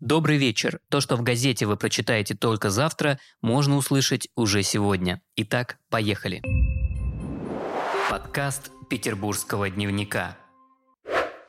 Добрый вечер. То, что в газете вы прочитаете только завтра, можно услышать уже сегодня. Итак, поехали. Подкаст Петербургского дневника.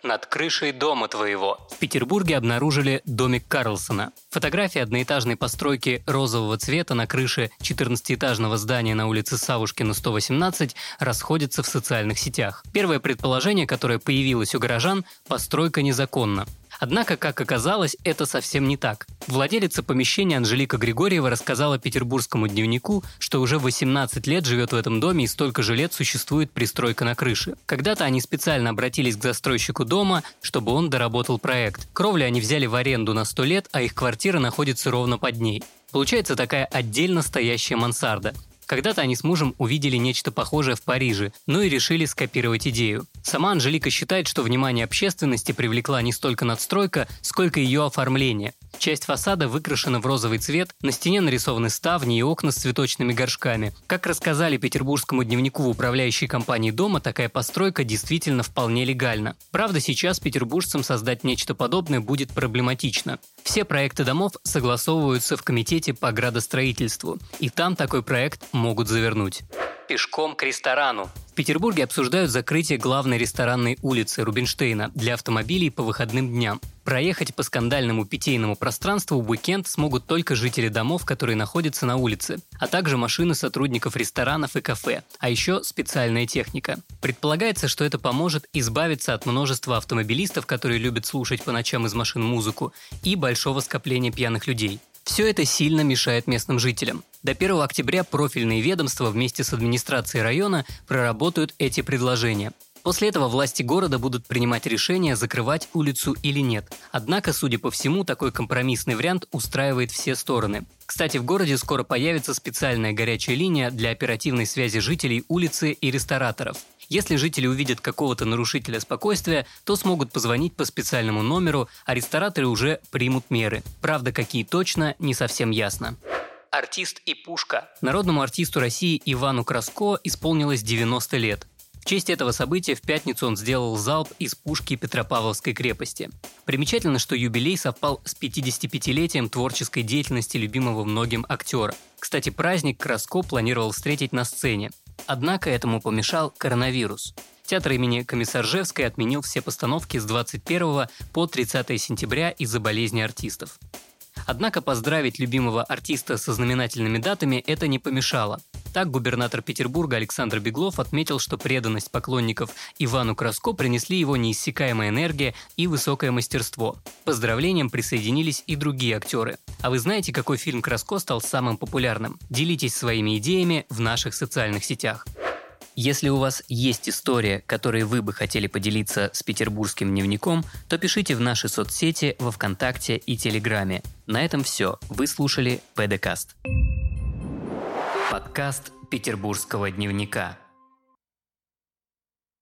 Над крышей дома твоего. В Петербурге обнаружили домик Карлсона. Фотографии одноэтажной постройки розового цвета на крыше 14-этажного здания на улице Савушкина 118 расходятся в социальных сетях. Первое предположение, которое появилось у горожан – постройка незаконна. Однако, как оказалось, это совсем не так. Владелица помещения Анжелика Григорьева рассказала петербургскому дневнику, что уже 18 лет живет в этом доме и столько же лет существует пристройка на крыше. Когда-то они специально обратились к застройщику дома, чтобы он доработал проект. Кровлю они взяли в аренду на 100 лет, а их квартира находится ровно под ней. Получается такая отдельно стоящая мансарда. Когда-то они с мужем увидели нечто похожее в Париже, ну и решили скопировать идею. Сама Анжелика считает, что внимание общественности привлекла не столько надстройка, сколько ее оформление. Часть фасада выкрашена в розовый цвет, на стене нарисованы ставни и окна с цветочными горшками. Как рассказали петербургскому дневнику в управляющей компании дома, такая постройка действительно вполне легальна. Правда, сейчас петербуржцам создать нечто подобное будет проблематично. Все проекты домов согласовываются в комитете по градостроительству, и там такой проект могут завернуть пешком к ресторану. В Петербурге обсуждают закрытие главной ресторанной улицы Рубинштейна для автомобилей по выходным дням. Проехать по скандальному питейному пространству в уикенд смогут только жители домов, которые находятся на улице, а также машины сотрудников ресторанов и кафе, а еще специальная техника. Предполагается, что это поможет избавиться от множества автомобилистов, которые любят слушать по ночам из машин музыку, и большого скопления пьяных людей. Все это сильно мешает местным жителям. До 1 октября профильные ведомства вместе с администрацией района проработают эти предложения. После этого власти города будут принимать решение, закрывать улицу или нет. Однако, судя по всему, такой компромиссный вариант устраивает все стороны. Кстати, в городе скоро появится специальная горячая линия для оперативной связи жителей улицы и рестораторов. Если жители увидят какого-то нарушителя спокойствия, то смогут позвонить по специальному номеру, а рестораторы уже примут меры. Правда, какие точно, не совсем ясно. Артист и пушка. Народному артисту России Ивану Краско исполнилось 90 лет. В честь этого события в пятницу он сделал залп из пушки Петропавловской крепости. Примечательно, что юбилей совпал с 55-летием творческой деятельности любимого многим актера. Кстати, праздник Краско планировал встретить на сцене. Однако этому помешал коронавирус. Театр имени Комиссаржевской отменил все постановки с 21 по 30 сентября из-за болезни артистов. Однако поздравить любимого артиста со знаменательными датами это не помешало. Так губернатор Петербурга Александр Беглов отметил, что преданность поклонников Ивану Краско принесли его неиссякаемая энергия и высокое мастерство. Поздравлениям присоединились и другие актеры. А вы знаете, какой фильм Краско стал самым популярным? Делитесь своими идеями в наших социальных сетях. Если у вас есть история, которой вы бы хотели поделиться с петербургским дневником, то пишите в наши соцсети во Вконтакте и Телеграме. На этом все. Вы слушали ПДКаст. Подкаст Петербургского дневника.